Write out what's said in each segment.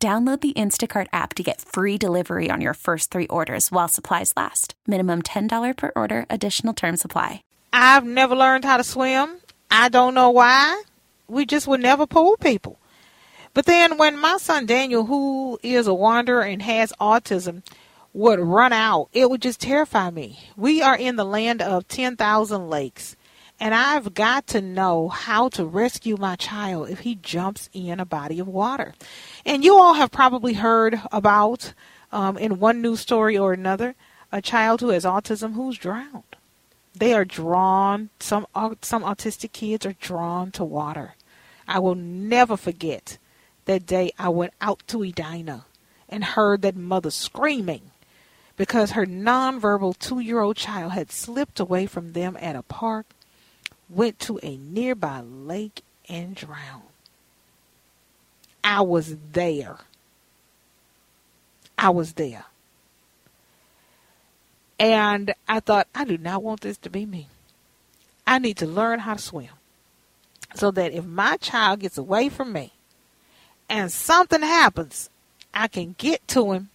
Download the Instacart app to get free delivery on your first three orders while supplies last. Minimum $10 per order, additional term supply. I've never learned how to swim. I don't know why. We just would never pool people. But then when my son Daniel, who is a wanderer and has autism, would run out, it would just terrify me. We are in the land of 10,000 lakes. And I've got to know how to rescue my child if he jumps in a body of water. And you all have probably heard about, um, in one news story or another, a child who has autism who's drowned. They are drawn, some, some autistic kids are drawn to water. I will never forget that day I went out to Edina and heard that mother screaming because her nonverbal two year old child had slipped away from them at a park went to a nearby lake and drowned. I was there. I was there. And I thought, I do not want this to be me. I need to learn how to swim so that if my child gets away from me and something happens, I can get to him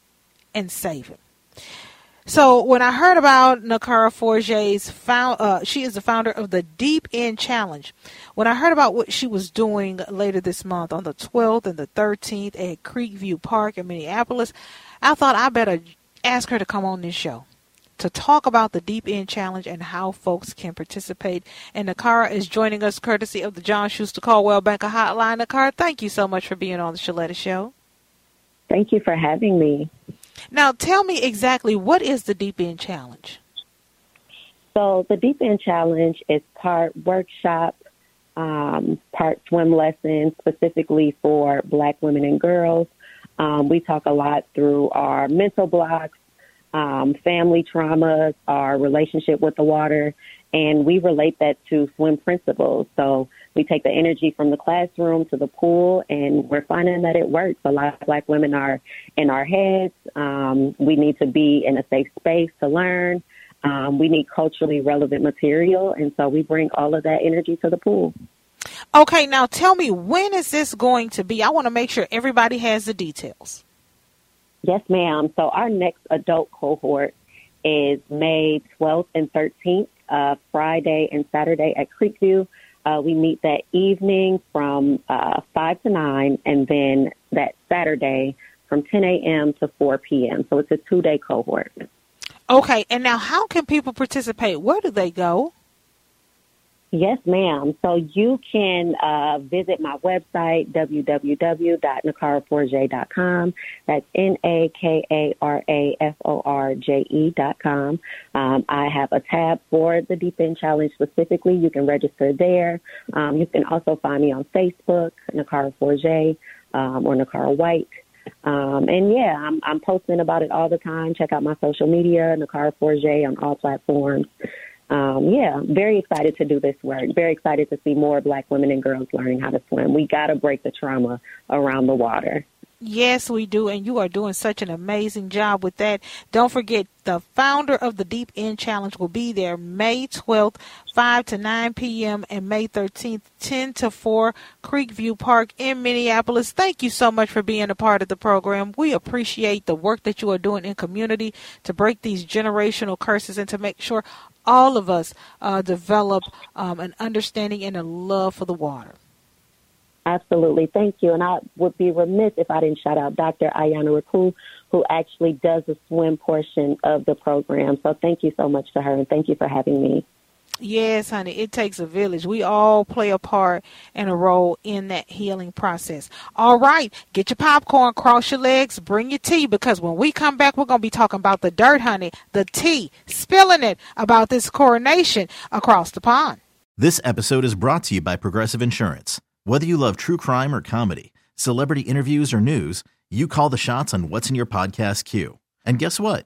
and save him. So when I heard about Nakara Forje's found, uh, she is the founder of the Deep End Challenge. When I heard about what she was doing later this month on the 12th and the 13th at Creekview Park in Minneapolis, I thought I better ask her to come on this show to talk about the Deep End Challenge and how folks can participate. And Nakara is joining us courtesy of the John Schuster Coldwell Banker Hotline. Nakara, thank you so much for being on the Shaletta Show. Thank you for having me. Now, tell me exactly what is the Deep End Challenge? So, the Deep End Challenge is part workshop, um, part swim lesson specifically for Black women and girls. Um, we talk a lot through our mental blocks, um, family traumas, our relationship with the water, and we relate that to swim principles. So we take the energy from the classroom to the pool, and we're finding that it works. A lot of black women are in our heads. Um, we need to be in a safe space to learn. Um, we need culturally relevant material, and so we bring all of that energy to the pool. Okay, now tell me when is this going to be? I want to make sure everybody has the details. Yes, ma'am. So our next adult cohort is May 12th and 13th uh, Friday and Saturday at Creekview. Uh, we meet that evening from uh, 5 to 9, and then that Saturday from 10 a.m. to 4 p.m. So it's a two day cohort. Okay, and now how can people participate? Where do they go? Yes, ma'am. So you can uh, visit my website, www.nakaraforje.com. That's N-A-K-A-R-A-F-O-R-J-E.com. Um, I have a tab for the Deep End Challenge specifically. You can register there. Um, you can also find me on Facebook, Nakara Forje, um, or Nakara White. Um, and yeah, I'm, I'm posting about it all the time. Check out my social media, Nakara Forje on all platforms um, yeah, very excited to do this work. Very excited to see more black women and girls learning how to swim. We got to break the trauma around the water. Yes, we do, and you are doing such an amazing job with that. Don't forget, the founder of the Deep End Challenge will be there May 12th, 5 to 9 p.m., and May 13th, 10 to 4, Creekview Park in Minneapolis. Thank you so much for being a part of the program. We appreciate the work that you are doing in community to break these generational curses and to make sure all of us uh, develop um, an understanding and a love for the water. Absolutely. Thank you. And I would be remiss if I didn't shout out Dr. Ayana Raku, who actually does the swim portion of the program. So thank you so much to her and thank you for having me. Yes, honey, it takes a village. We all play a part and a role in that healing process. All right, get your popcorn, cross your legs, bring your tea, because when we come back, we're going to be talking about the dirt, honey, the tea, spilling it about this coronation across the pond. This episode is brought to you by Progressive Insurance. Whether you love true crime or comedy, celebrity interviews or news, you call the shots on what's in your podcast queue. And guess what?